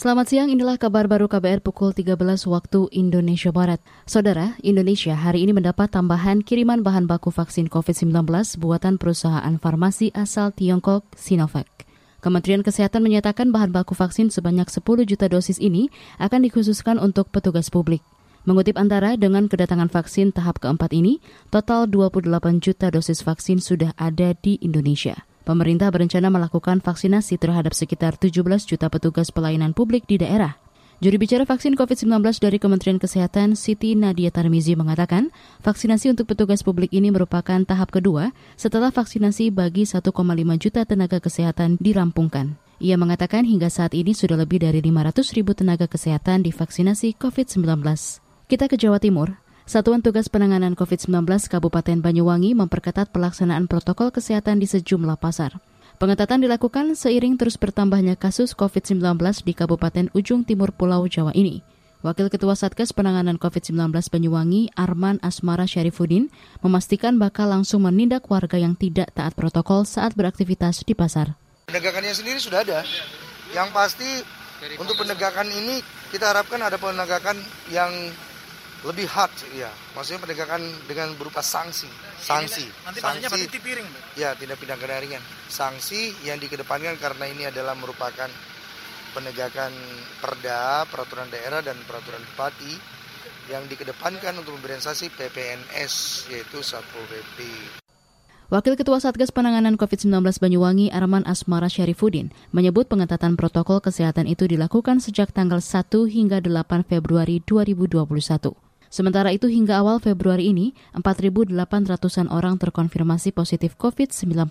Selamat siang, inilah kabar baru KBR pukul 13 waktu Indonesia Barat. Saudara, Indonesia hari ini mendapat tambahan kiriman bahan baku vaksin COVID-19 buatan perusahaan farmasi asal Tiongkok, Sinovac. Kementerian Kesehatan menyatakan bahan baku vaksin sebanyak 10 juta dosis ini akan dikhususkan untuk petugas publik. Mengutip antara dengan kedatangan vaksin tahap keempat ini, total 28 juta dosis vaksin sudah ada di Indonesia. Pemerintah berencana melakukan vaksinasi terhadap sekitar 17 juta petugas pelayanan publik di daerah. Juru bicara vaksin COVID-19 dari Kementerian Kesehatan Siti Nadia Tarmizi mengatakan, vaksinasi untuk petugas publik ini merupakan tahap kedua setelah vaksinasi bagi 1,5 juta tenaga kesehatan dirampungkan. Ia mengatakan hingga saat ini sudah lebih dari 500 ribu tenaga kesehatan divaksinasi COVID-19. Kita ke Jawa Timur. Satuan Tugas Penanganan COVID-19 Kabupaten Banyuwangi memperketat pelaksanaan protokol kesehatan di sejumlah pasar. Pengetatan dilakukan seiring terus bertambahnya kasus COVID-19 di Kabupaten Ujung Timur Pulau Jawa ini. Wakil Ketua Satgas Penanganan COVID-19 Banyuwangi, Arman Asmara Syarifuddin, memastikan bakal langsung menindak warga yang tidak taat protokol saat beraktivitas di pasar. Penegakannya sendiri sudah ada. Yang pasti untuk penegakan ini kita harapkan ada penegakan yang lebih hard ya maksudnya penegakan dengan berupa sanksi. Sanksi. nanti sanksi. berarti piring ya tindak pidana ringan. Sanksi yang dikedepankan karena ini adalah merupakan penegakan perda peraturan daerah dan peraturan bupati yang dikedepankan untuk memberikan sanksi PPNS yaitu Satpol PP Wakil Ketua Satgas Penanganan COVID-19 Banyuwangi Arman Asmara Syarifuddin menyebut pengetatan protokol kesehatan itu dilakukan sejak tanggal 1 hingga 8 Februari 2021. Sementara itu hingga awal Februari ini, 4.800-an orang terkonfirmasi positif COVID-19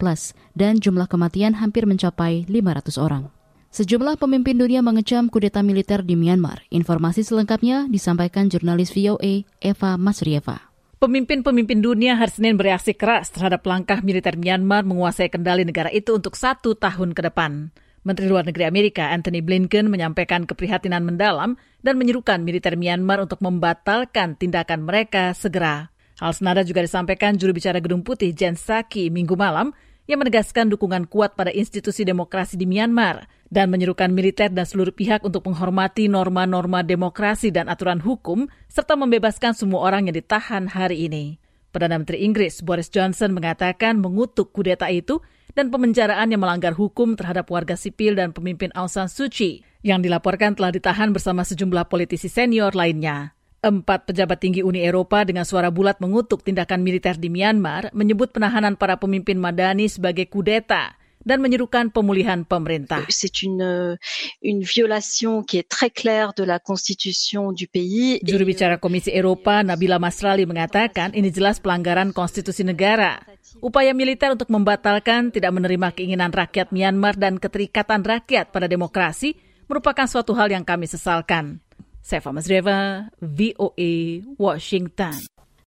dan jumlah kematian hampir mencapai 500 orang. Sejumlah pemimpin dunia mengecam kudeta militer di Myanmar. Informasi selengkapnya disampaikan jurnalis VOA Eva Masrieva. Pemimpin-pemimpin dunia hari Senin bereaksi keras terhadap langkah militer Myanmar menguasai kendali negara itu untuk satu tahun ke depan. Menteri Luar Negeri Amerika Anthony Blinken menyampaikan keprihatinan mendalam dan menyerukan militer Myanmar untuk membatalkan tindakan mereka segera. Hal senada juga disampaikan juru bicara Gedung Putih Jen Psaki minggu malam yang menegaskan dukungan kuat pada institusi demokrasi di Myanmar dan menyerukan militer dan seluruh pihak untuk menghormati norma-norma demokrasi dan aturan hukum serta membebaskan semua orang yang ditahan hari ini. Perdana Menteri Inggris Boris Johnson mengatakan mengutuk kudeta itu dan pemenjaraan yang melanggar hukum terhadap warga sipil dan pemimpin Aung San Suu Kyi yang dilaporkan telah ditahan bersama sejumlah politisi senior lainnya. Empat pejabat tinggi Uni Eropa dengan suara bulat mengutuk tindakan militer di Myanmar menyebut penahanan para pemimpin Madani sebagai kudeta dan menyerukan pemulihan pemerintah. C'est une une violation qui est très claire de la constitution du pays. Juru bicara Komisi Eropa Nabila Masrali mengatakan ini jelas pelanggaran konstitusi negara. Upaya militer untuk membatalkan tidak menerima keinginan rakyat Myanmar dan keterikatan rakyat pada demokrasi merupakan suatu hal yang kami sesalkan. Seva Masreva, VOA, Washington.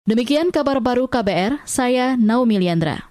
Demikian kabar baru KBR, saya Naomi Liandra.